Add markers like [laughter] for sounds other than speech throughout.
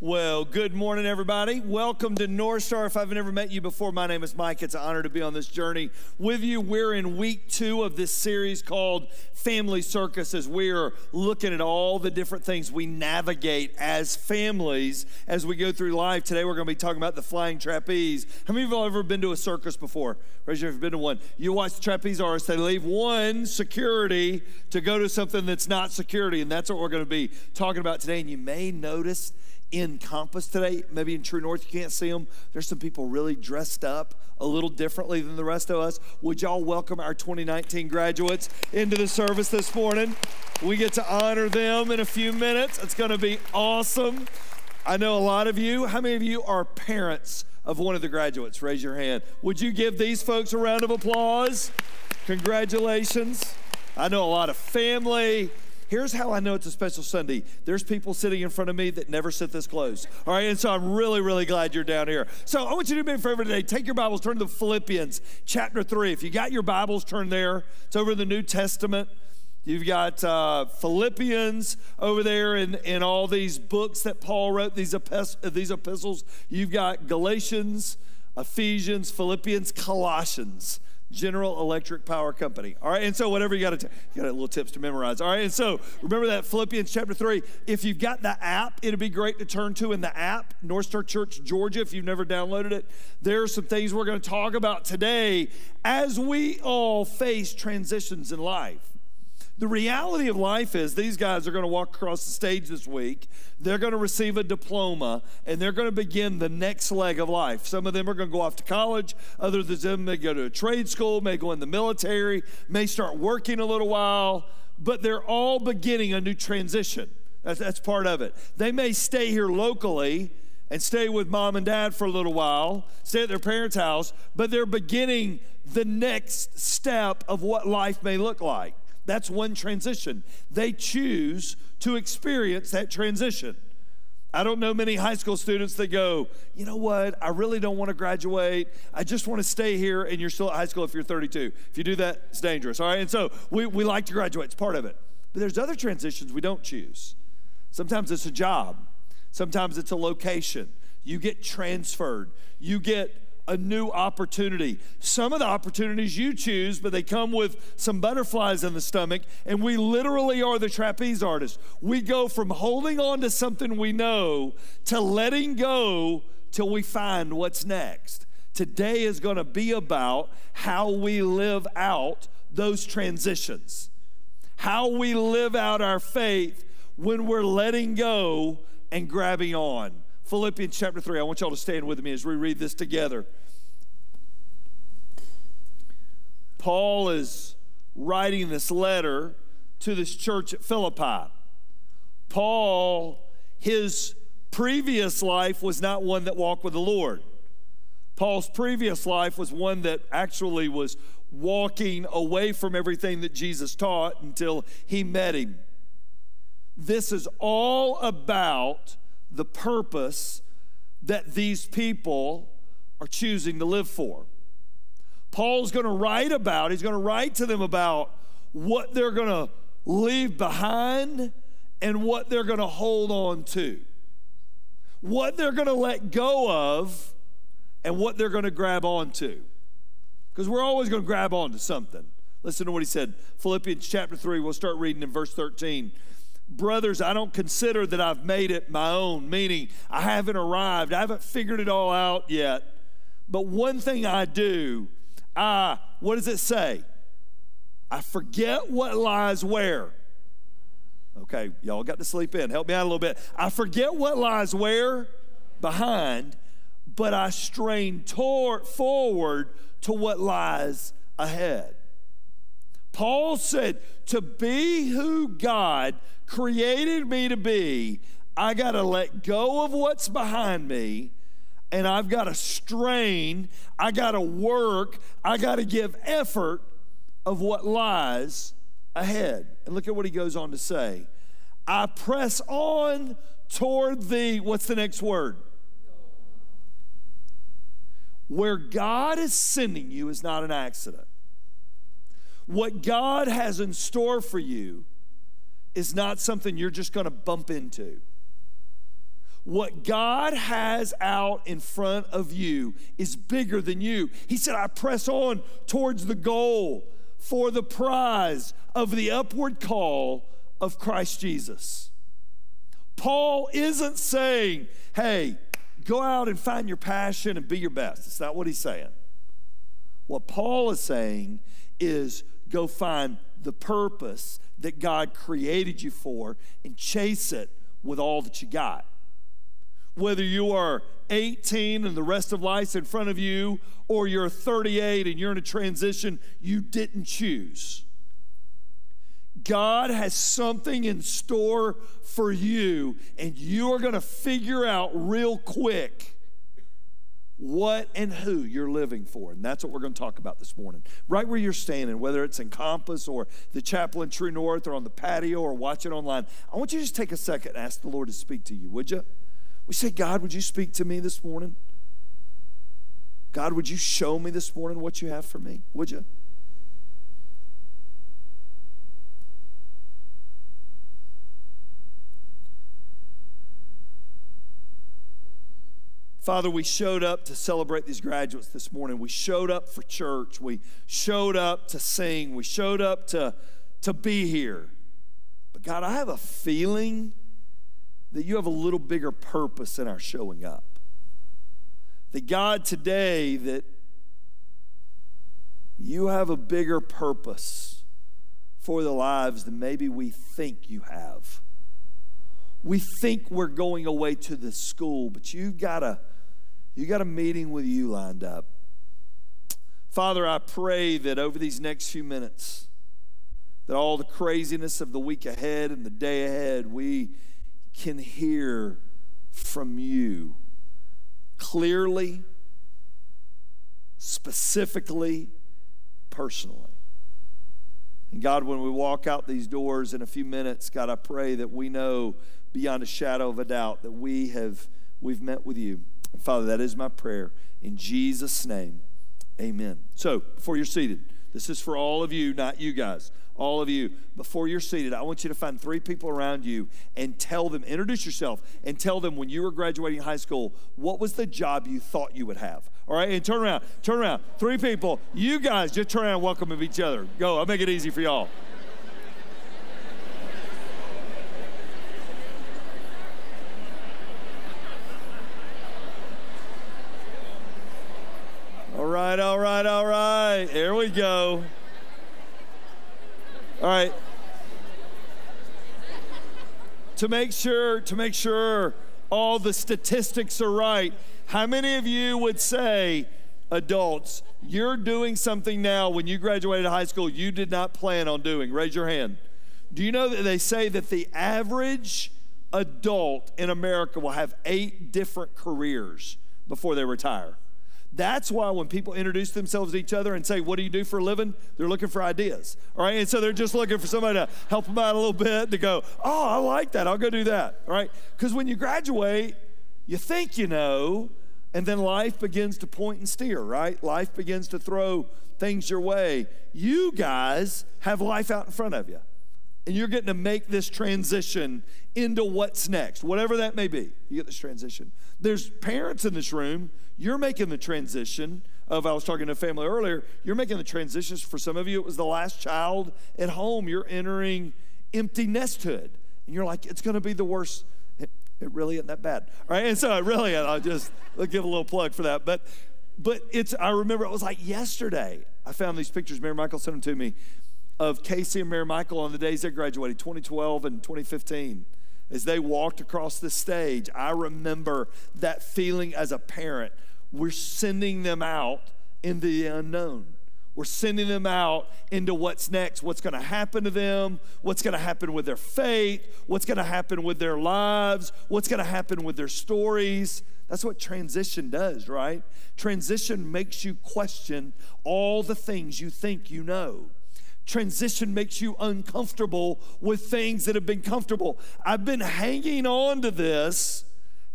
Well, good morning, everybody. Welcome to North Star. If I've never met you before, my name is Mike. It's an honor to be on this journey with you. We're in week two of this series called Family Circus as we are looking at all the different things we navigate as families as we go through life. Today, we're going to be talking about the flying trapeze. How many of you have ever been to a circus before? Raise your hand if you've been to one. You watch the trapeze artists, they leave one security to go to something that's not security, and that's what we're going to be talking about today. And you may notice in Compass today, maybe in True North, you can't see them. There's some people really dressed up a little differently than the rest of us. Would y'all welcome our 2019 graduates into the service this morning? We get to honor them in a few minutes. It's going to be awesome. I know a lot of you. How many of you are parents of one of the graduates? Raise your hand. Would you give these folks a round of applause? Congratulations. I know a lot of family Here's how I know it's a special Sunday. There's people sitting in front of me that never sit this close. All right, and so I'm really, really glad you're down here. So I want you to do me a favor today. Take your Bibles, turn to Philippians chapter 3. If you got your Bibles, turn there. It's over in the New Testament. You've got uh, Philippians over there in, in all these books that Paul wrote, these, epist- these epistles. You've got Galatians, Ephesians, Philippians, Colossians. General Electric Power Company. All right, and so whatever you got to, you got a little tips to memorize. All right, and so remember that Philippians chapter three. If you've got the app, it'd be great to turn to in the app, North Star Church Georgia. If you've never downloaded it, there are some things we're going to talk about today as we all face transitions in life. The reality of life is these guys are going to walk across the stage this week. They're going to receive a diploma and they're going to begin the next leg of life. Some of them are going to go off to college, others of them may go to a trade school, may go in the military, may start working a little while, but they're all beginning a new transition. That's, that's part of it. They may stay here locally and stay with mom and dad for a little while, stay at their parents' house, but they're beginning the next step of what life may look like. That's one transition. They choose to experience that transition. I don't know many high school students that go, you know what, I really don't want to graduate. I just want to stay here, and you're still at high school if you're 32. If you do that, it's dangerous, all right? And so we, we like to graduate, it's part of it. But there's other transitions we don't choose. Sometimes it's a job, sometimes it's a location. You get transferred, you get a new opportunity. Some of the opportunities you choose, but they come with some butterflies in the stomach, and we literally are the trapeze artists. We go from holding on to something we know to letting go till we find what's next. Today is going to be about how we live out those transitions, how we live out our faith when we're letting go and grabbing on. Philippians chapter 3. I want y'all to stand with me as we read this together. Paul is writing this letter to this church at Philippi. Paul, his previous life was not one that walked with the Lord. Paul's previous life was one that actually was walking away from everything that Jesus taught until he met him. This is all about the purpose that these people are choosing to live for. Paul's going to write about, he's going to write to them about what they're going to leave behind and what they're going to hold on to, what they're going to let go of, and what they're going to grab onto. Because we're always going to grab onto something. Listen to what he said. Philippians chapter 3, we'll start reading in verse 13. Brothers, I don't consider that I've made it my own, meaning I haven't arrived, I haven't figured it all out yet. But one thing I do, I, what does it say? I forget what lies where. Okay, y'all got to sleep in. Help me out a little bit. I forget what lies where? Behind, but I strain toward, forward to what lies ahead. Paul said, to be who God created me to be, I got to let go of what's behind me and I've got to strain, I got to work, I got to give effort of what lies ahead. And look at what he goes on to say. I press on toward the, what's the next word? Where God is sending you is not an accident. What God has in store for you is not something you're just going to bump into. what God has out in front of you is bigger than you. He said, I press on towards the goal for the prize of the upward call of Christ Jesus. Paul isn't saying, hey, go out and find your passion and be your best. It's not what he's saying. What Paul is saying is go find the purpose that God created you for and chase it with all that you got whether you are 18 and the rest of life's in front of you, or you're 38 and you're in a transition you didn't choose. God has something in store for you, and you are going to figure out real quick what and who you're living for. And that's what we're going to talk about this morning. Right where you're standing, whether it's in Compass or the chapel in True North or on the patio or watching online, I want you to just take a second and ask the Lord to speak to you, would you? We say, God, would you speak to me this morning? God, would you show me this morning what you have for me? Would you? Father, we showed up to celebrate these graduates this morning. We showed up for church. We showed up to sing. We showed up to, to be here. But God, I have a feeling that you have a little bigger purpose in our showing up. That God, today, that you have a bigger purpose for the lives than maybe we think you have. We think we're going away to the school, but you've got a you got a meeting with you lined up. Father, I pray that over these next few minutes, that all the craziness of the week ahead and the day ahead, we can hear from you clearly, specifically, personally. And God, when we walk out these doors in a few minutes, God, I pray that we know beyond a shadow of a doubt that we have we've met with you. Father, that is my prayer in Jesus' name. Amen. So, before you're seated, this is for all of you, not you guys all of you, before you're seated, I want you to find three people around you and tell them, introduce yourself, and tell them when you were graduating high school, what was the job you thought you would have? All right, and turn around, turn around. Three people, you guys just turn around and welcome each other. Go, I'll make it easy for y'all. All right, all right, all right. Here we go. All right. To make sure, to make sure all the statistics are right, how many of you would say, adults, you're doing something now when you graduated high school you did not plan on doing? Raise your hand. Do you know that they say that the average adult in America will have eight different careers before they retire? That's why when people introduce themselves to each other and say, What do you do for a living? They're looking for ideas. All right. And so they're just looking for somebody to help them out a little bit to go, Oh, I like that. I'll go do that. All right. Because when you graduate, you think you know, and then life begins to point and steer, right? Life begins to throw things your way. You guys have life out in front of you. And you're getting to make this transition into what's next, whatever that may be. You get this transition. There's parents in this room you're making the transition of, I was talking to a family earlier, you're making the transitions. For some of you, it was the last child at home. You're entering empty nesthood. And you're like, it's going to be the worst. It, it, really isn't that bad. All right. And so I really, I'll just I'll [laughs] give a little plug for that. But, but it's, I remember it was like yesterday. I found these pictures. Mary Michael sent them to me of Casey and Mary Michael on the days they graduated, 2012 and 2015 as they walked across the stage, I remember that feeling as a parent we're sending them out in the unknown. We're sending them out into what's next, what's going to happen to them, what's going to happen with their faith, what's going to happen with their lives, what's going to happen with their stories. That's what transition does, right? Transition makes you question all the things you think you know. Transition makes you uncomfortable with things that have been comfortable. I've been hanging on to this,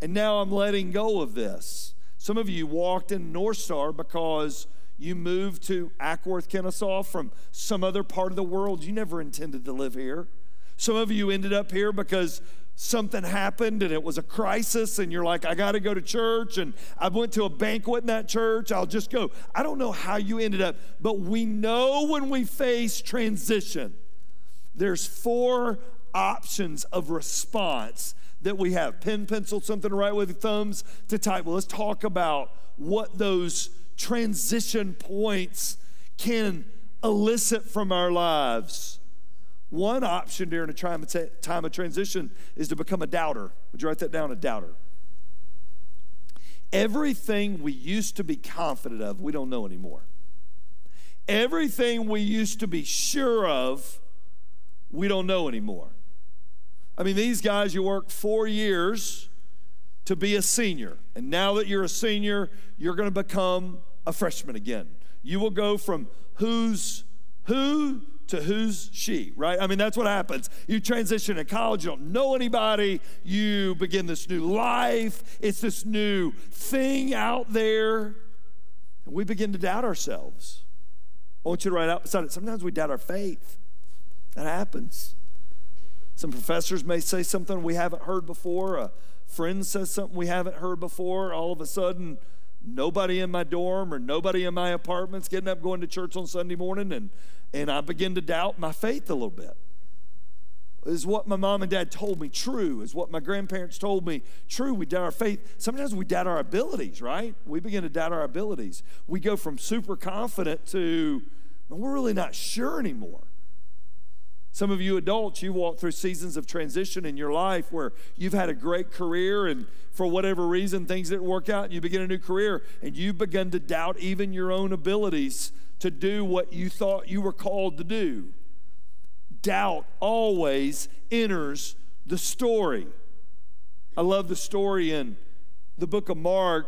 and now I'm letting go of this. Some of you walked in North Star because you moved to Acworth, Kennesaw from some other part of the world. You never intended to live here. Some of you ended up here because something happened and it was a crisis and you're like i got to go to church and i went to a banquet in that church i'll just go. I don't know how you ended up but we know when we face transition there's four options of response that we have. Pen pencil something to write with thumbs to type. Well let's talk about what those transition points can elicit from our lives one option during a time of transition is to become a doubter. Would you write that down? A doubter. Everything we used to be confident of, we don't know anymore. Everything we used to be sure of, we don't know anymore. I mean, these guys, you work four years to be a senior. And now that you're a senior, you're going to become a freshman again. You will go from who's who to who's she, right? I mean, that's what happens. You transition to college, you don't know anybody, you begin this new life, it's this new thing out there, and we begin to doubt ourselves. I want you to write out beside it. Sometimes we doubt our faith. That happens. Some professors may say something we haven't heard before. A friend says something we haven't heard before. All of a sudden, nobody in my dorm or nobody in my apartment's getting up going to church on Sunday morning, and and I begin to doubt my faith a little bit. Is what my mom and dad told me true? Is what my grandparents told me true? We doubt our faith. Sometimes we doubt our abilities, right? We begin to doubt our abilities. We go from super confident to, we're really not sure anymore. Some of you adults, you walk through seasons of transition in your life where you've had a great career and for whatever reason things didn't work out and you begin a new career and you begin to doubt even your own abilities to do what you thought you were called to do. Doubt always enters the story. I love the story in the book of Mark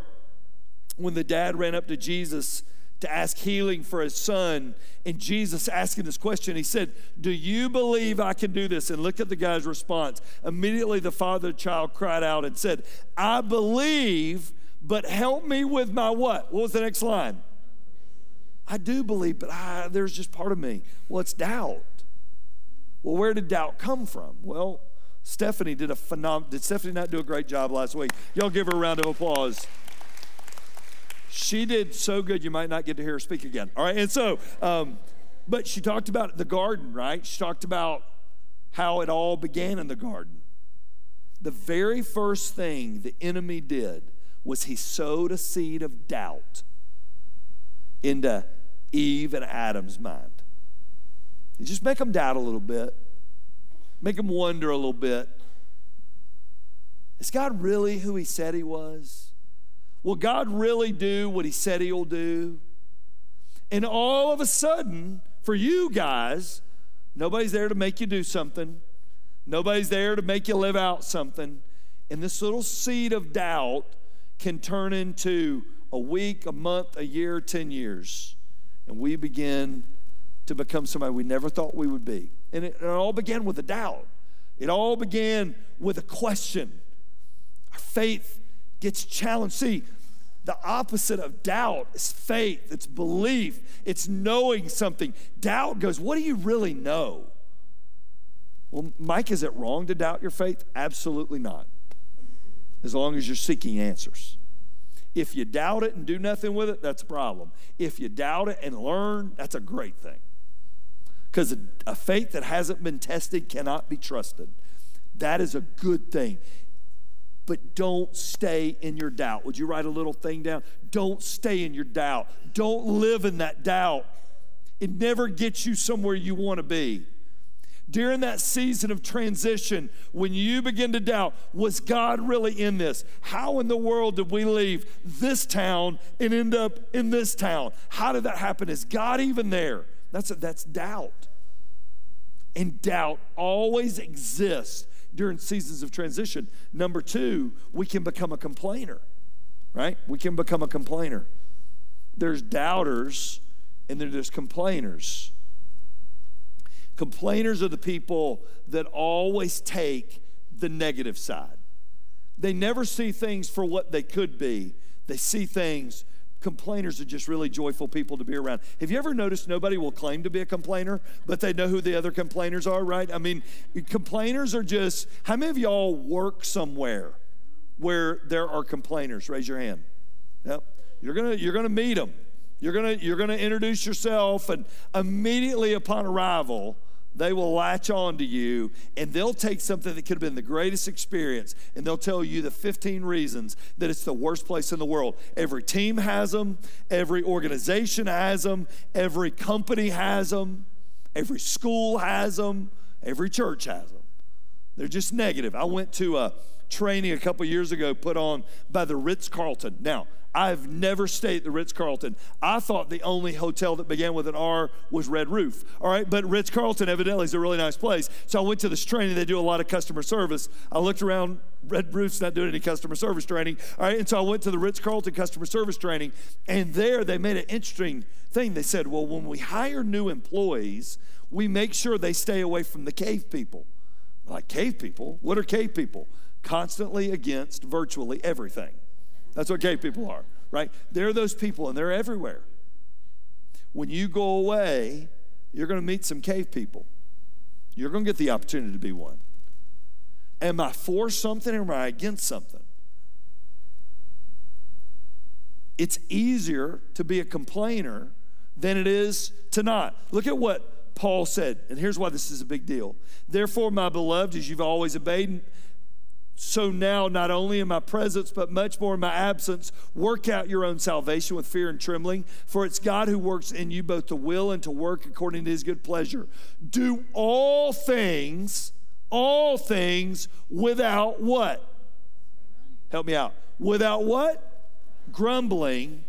when the dad ran up to Jesus to ask healing for his son. And Jesus asking this question, he said, Do you believe I can do this? And look at the guy's response. Immediately, the father of the child cried out and said, I believe, but help me with my what? What was the next line? I do believe, but I, there's just part of me. Well, it's doubt. Well, where did doubt come from? Well, Stephanie did a phenomenal. Did Stephanie not do a great job last week? Y'all give her a round of applause. She did so good, you might not get to hear her speak again. All right, and so, um, but she talked about the garden, right? She talked about how it all began in the garden. The very first thing the enemy did was he sowed a seed of doubt into Eve and Adam's mind. You just make them doubt a little bit, make them wonder a little bit. Is God really who He said He was? Will God really do what He said He'll do? And all of a sudden, for you guys, nobody's there to make you do something, nobody's there to make you live out something. And this little seed of doubt can turn into a week, a month, a year, 10 years. And we begin to become somebody we never thought we would be. And it, it all began with a doubt, it all began with a question. Our faith gets challenged. See, the opposite of doubt is faith, it's belief, it's knowing something. Doubt goes, What do you really know? Well, Mike, is it wrong to doubt your faith? Absolutely not. As long as you're seeking answers. If you doubt it and do nothing with it, that's a problem. If you doubt it and learn, that's a great thing. Because a, faith that hasn't been tested cannot be trusted. That is a good thing. But don't stay in your doubt. Would you write a little thing down? Don't stay in your doubt. Don't live in that doubt. It never gets you somewhere you want to be during that season of transition, when you begin to doubt, was God really in this? How in the world did we leave this town and end up in this town? How did that happen? Is God even there? That's, a, that's doubt. And doubt always exists during seasons of transition. Number two, we can become a complainer, right? We can become a complainer. There's doubters and then there's complainers. Complainers are the people that always take the negative side. They never see things for what they could be, they see things complainers are just really joyful people to be around. Have you ever noticed nobody will claim to be a complainer, but they know who the other complainers are, right? I mean, complainers are just, how many of y'all work somewhere where there are complainers? Raise your hand. Yep. You're gonna, you're gonna meet them. You're gonna, you're gonna introduce yourself, and immediately upon arrival, they will latch on to you and they'll take something that could have been the greatest experience and they'll tell you the 15 reasons that it's the worst place in the world. Every team has them, every organization has them, every company has them, every school has them, every church has them. They're just negative. I went to a training a couple years ago put on by the Ritz Carlton. Now, I've never stayed at the Ritz Carlton. I thought the only hotel that began with an R was Red Roof. All right, but Ritz Carlton evidently is a really nice place. So I went to this training. They do a lot of customer service. I looked around. Red Roof's not doing any customer service training. All right, and so I went to the Ritz Carlton customer service training, and there they made an interesting thing. They said, well, when we hire new employees, we make sure they stay away from the cave people. Like cave people? What are cave people? Constantly against virtually everything. That's what cave people are, right? They're those people and they're everywhere. When you go away, you're going to meet some cave people. You're going to get the opportunity to be one. Am I for something or am I against something? It's easier to be a complainer than it is to not. Look at what Paul said, and here's why this is a big deal. Therefore, my beloved, as you've always obeyed, so now, not only in my presence, but much more in my absence, work out your own salvation with fear and trembling, for it's God who works in you both to will and to work according to his good pleasure. Do all things, all things without what? Help me out. Without what? Grumbling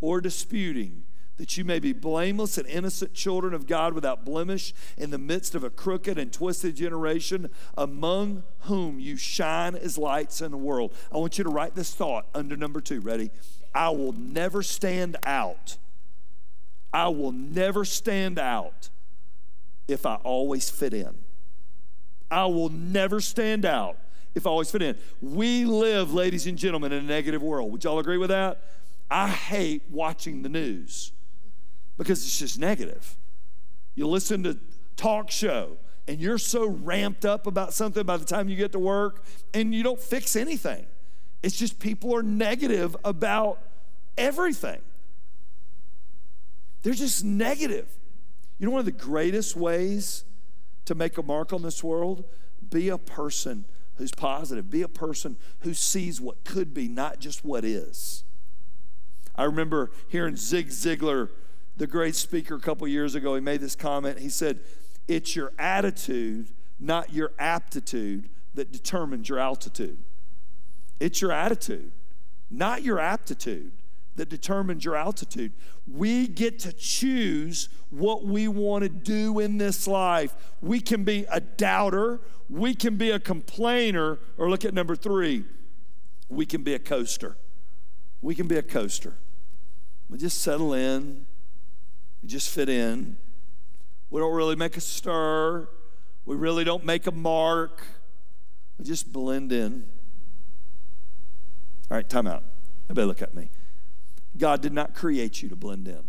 or disputing that you may be blameless and innocent children of God without blemish in the midst of a crooked and twisted generation, among whom you shine as lights in the world. I want you to write this thought under number two. Ready? I will never stand out. I will never stand out if I always fit in. I will never stand out if I always fit in. We live, ladies and gentlemen, in a negative world. Would y'all agree with that? I hate watching the news because it's just negative. You listen to talk show and you're so ramped up about something by the time you get to work and you don't fix anything. It's just people are negative about everything. They're just negative. You know, one of the greatest ways to make a mark on this world? Be a person who's positive, be a person who sees what could be, not just what is. I remember hearing Zig Ziglar the great speaker a couple years ago, he made this comment. He said, It's your attitude, not your aptitude, that determines your altitude. It's your attitude, not your aptitude, that determines your altitude. We get to choose what we want to do in this life. We can be a doubter, we can be a complainer, or look at number three, we can be a coaster. We can be a coaster. We just settle in, we just fit in. We don't really make a stir. We really don't make a mark. We just blend in. All right, time out. Everybody look at me. God did not create you to blend in.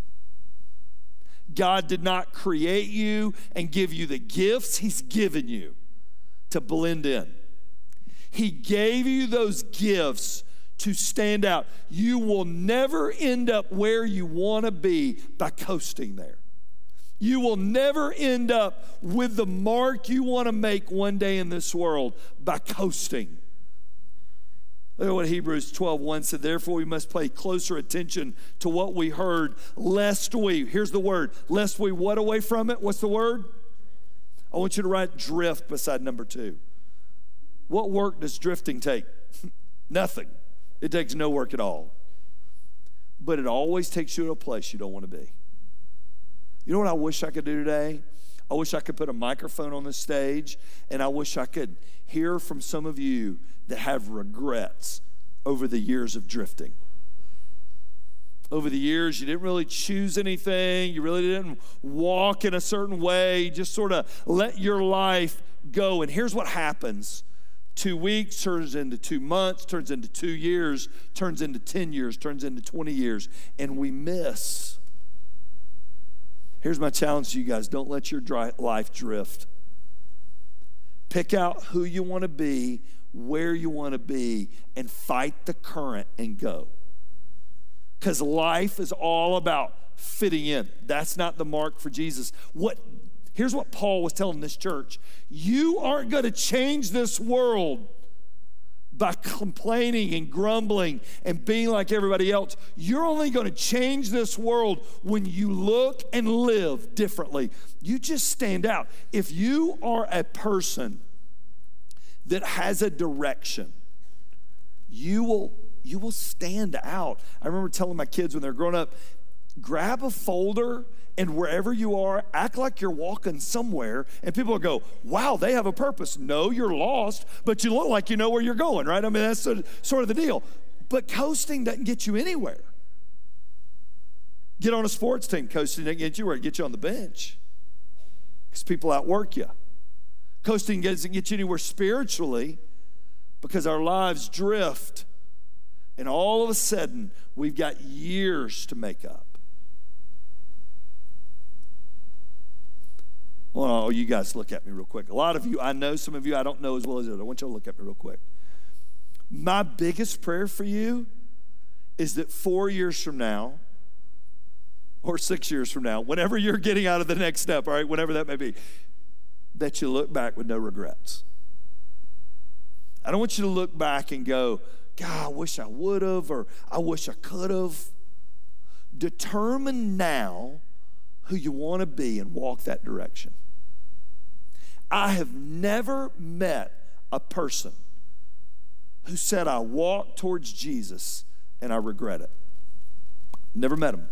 God did not create you and give you the gifts He's given you to blend in. He gave you those gifts to stand out. You will never end up where you want to be by coasting there. You will never end up with the mark you want to make one day in this world by coasting. Look at what Hebrews 12 1 said. Therefore, we must pay closer attention to what we heard, lest we, here's the word, lest we what away from it? What's the word? I want you to write drift beside number two. What work does drifting take? [laughs] Nothing. It takes no work at all. But it always takes you to a place you don't want to be. You know what I wish I could do today? I wish I could put a microphone on the stage and I wish I could hear from some of you that have regrets over the years of drifting. Over the years, you didn't really choose anything, you really didn't walk in a certain way, you just sort of let your life go. And here's what happens Two weeks turns into two months, turns into two years, turns into 10 years, turns into 20 years, and we miss. Here's my challenge to you guys don't let your life drift. Pick out who you want to be, where you want to be, and fight the current and go. Because life is all about fitting in. That's not the mark for Jesus. What Here's what Paul was telling this church You aren't going to change this world by complaining and grumbling and being like everybody else. You're only going to change this world when you look and live differently. You just stand out. If you are a person that has a direction, you will you will stand out. I remember telling my kids when they're growing up, grab a folder and wherever you are, act like you're walking somewhere, and people will go, Wow, they have a purpose. No, you're lost, but you look like you know where you're going, right? I mean, that's sort of the deal. But coasting doesn't get you anywhere. Get on a sports team, coasting doesn't get you where it gets you on the bench because people outwork you. Coasting doesn't get you anywhere spiritually because our lives drift, and all of a sudden, we've got years to make up. Well, oh, you guys look at me real quick. A lot of you, I know some of you I don't know as well as others. I want you to look at me real quick. My biggest prayer for you is that four years from now, or six years from now, whenever you're getting out of the next step, all right, whenever that may be, that you look back with no regrets. I don't want you to look back and go, God, I wish I would have, or I wish I could have. Determine now who you want to be and walk that direction. I have never met a person who said, I walked towards Jesus and I regret it. Never met them.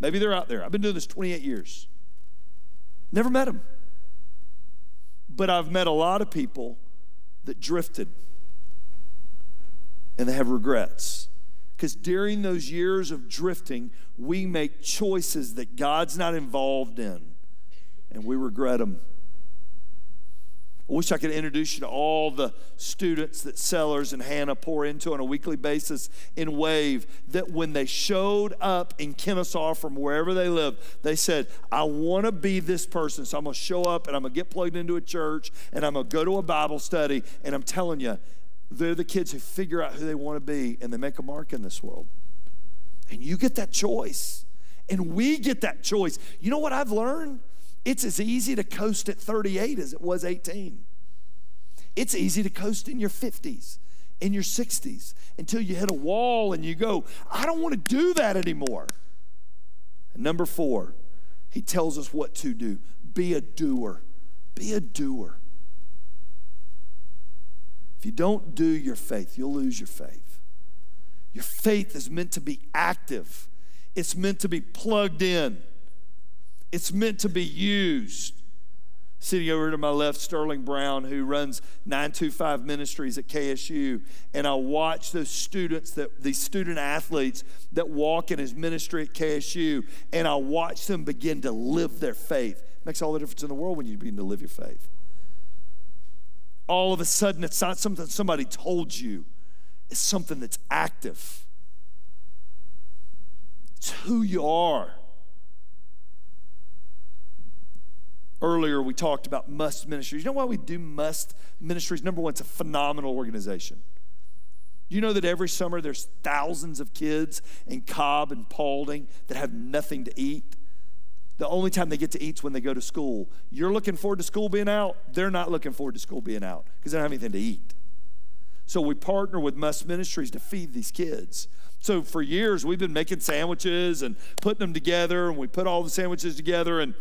Maybe they're out there. I've been doing this 28 years. Never met them. But I've met a lot of people that drifted and they have regrets. Because during those years of drifting, we make choices that God's not involved in and we regret them. I wish I could introduce you to all the students that Sellers and Hannah pour into on a weekly basis in Wave. That when they showed up in Kennesaw from wherever they live, they said, I want to be this person. So I'm going to show up and I'm going to get plugged into a church and I'm going to go to a Bible study. And I'm telling you, they're the kids who figure out who they want to be and they make a mark in this world. And you get that choice. And we get that choice. You know what I've learned? It's as easy to coast at 38 as it was 18. It's easy to coast in your 50s, in your 60s, until you hit a wall and you go, I don't want to do that anymore. And number four, he tells us what to do be a doer. Be a doer. If you don't do your faith, you'll lose your faith. Your faith is meant to be active, it's meant to be plugged in. It's meant to be used. Sitting over to my left, Sterling Brown, who runs 925 Ministries at KSU, and I watch those students, that these student athletes that walk in his ministry at KSU, and I watch them begin to live their faith. Makes all the difference in the world when you begin to live your faith. All of a sudden, it's not something somebody told you, it's something that's active. It's who you are. Earlier, we talked about Must Ministries. You know why we do Must Ministries? Number one, it's a phenomenal organization. You know that every summer there's thousands of kids in Cobb and Paulding that have nothing to eat. The only time they get to eat is when they go to school. You're looking forward to school being out. They're not looking forward to school being out because they don't have anything to eat. So we partner with Must Ministries to feed these kids. So for years we've been making sandwiches and putting them together, and we put all the sandwiches together and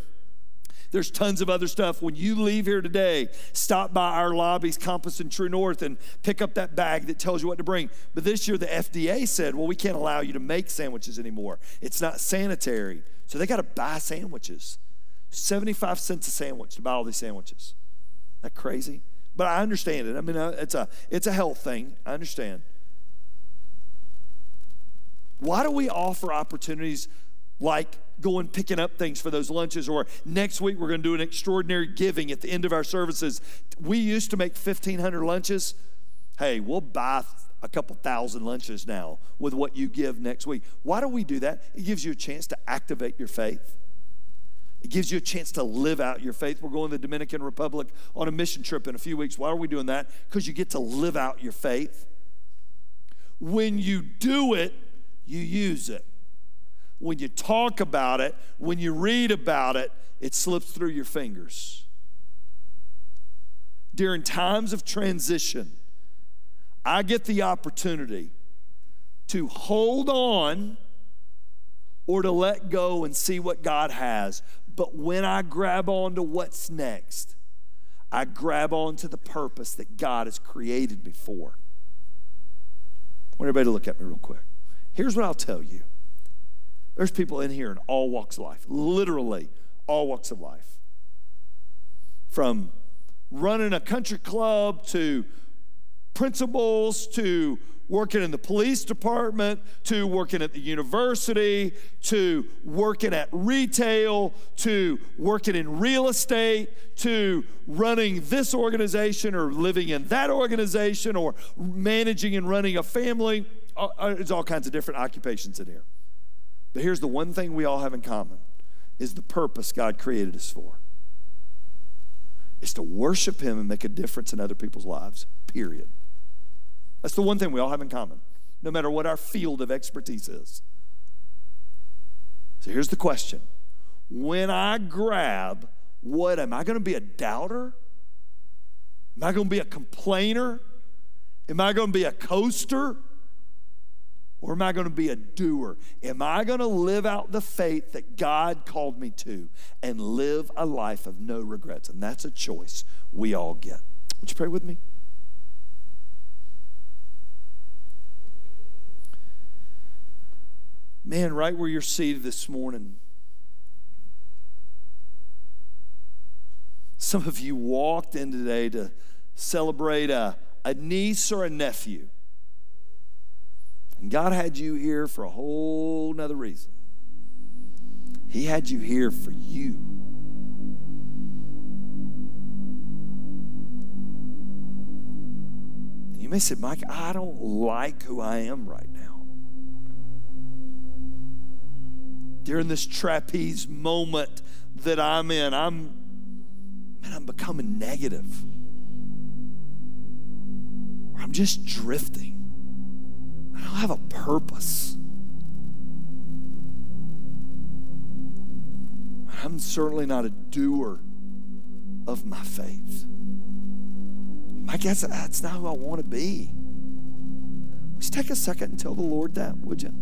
there's tons of other stuff. When you leave here today, stop by our lobbies, Compass and True North, and pick up that bag that tells you what to bring. But this year, the FDA said, well, we can't allow you to make sandwiches anymore. It's not sanitary. So they got to buy sandwiches. 75 cents a sandwich to buy all these sandwiches. That crazy? But I understand it. I mean, uh, it's a, it's a health thing. I understand. Why do we offer opportunities like going picking up things for those lunches or next week we're going to do an extraordinary giving at the end of our services we used to make 1500 lunches Hey, we'll buy a couple thousand lunches now with what you give next week. Why do we do that? It gives you a chance to activate your faith. It gives you a chance to live out your faith. We're going to the Dominican Republic on a mission trip in a few weeks. Why are we doing that? Because you get to live out your faith. When you do it, you use it. When you talk about it, when you read about it, it slips through your fingers. During times of transition, I get the opportunity to hold on or to let go and see what God has. But when I grab on to what's next, I grab on to the purpose that God has created me for. I want everybody to look at me real quick. Here's what I'll tell you there's people in here in all walks of life, literally all walks of life. From running a country club to principals to working in the police department to working at the university to working at retail to working in real estate to running this organization or living in that organization or managing and running a family. Uh, uh, there's all kinds of different occupations in here. But here's the one thing we all have in common is the purpose God created us for. Is to worship him and make a difference in other people's lives. Period. That's the one thing we all have in common, no matter what our field of expertise is. So here's the question When I grab what, am I going to be a doubter? Am I going to be a complainer? Am I going to be a coaster? Or am I going to be a doer? Am I going to live out the faith that God called me to and live a life of no regrets? And that's a choice we all get. Would you pray with me? Man, right where you're seated this morning, some of you walked in today to celebrate a, a niece or a nephew. And God had you here for a whole nother reason. He had you here for you. you may say, Mike, I don't like who I am right now. during this trapeze moment that I'm in, I'm man, I'm becoming negative. I'm just drifting. I don't have a purpose. I'm certainly not a doer of my faith. I guess that's not who I want to be. Just take a second and tell the Lord that, would you?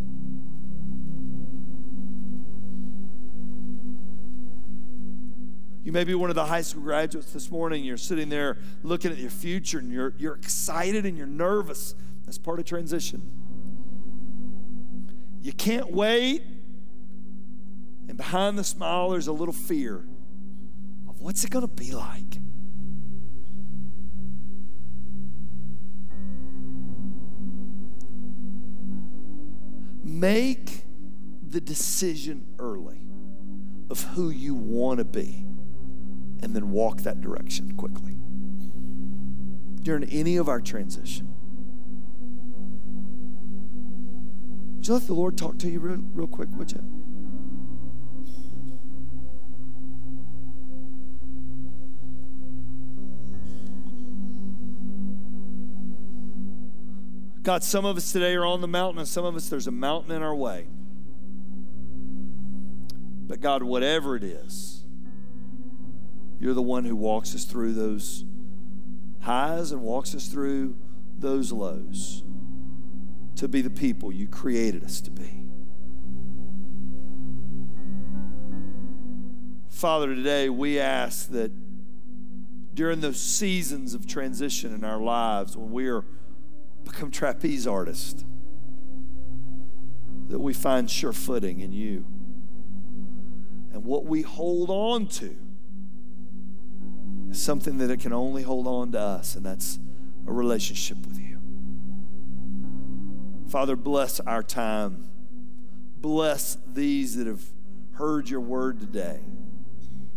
You may be one of the high school graduates this morning. You're sitting there looking at your future and you're, you're excited and you're nervous. That's part of transition. You can't wait. And behind the smile, there's a little fear of what's it going to be like? Make the decision early of who you want to be and then walk that direction quickly. During any of our transition, would you let the Lord talk to you real, real quick, would you? God, some of us today are on the mountain, and some of us, there's a mountain in our way. But God, whatever it is, you're the one who walks us through those highs and walks us through those lows to be the people you created us to be. Father, today we ask that during those seasons of transition in our lives when we are become trapeze artists, that we find sure footing in you. And what we hold on to is something that it can only hold on to us, and that's a relationship with you. Father, bless our time. Bless these that have heard your word today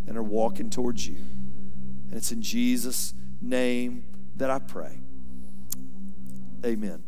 and are walking towards you. And it's in Jesus' name that I pray. Amen.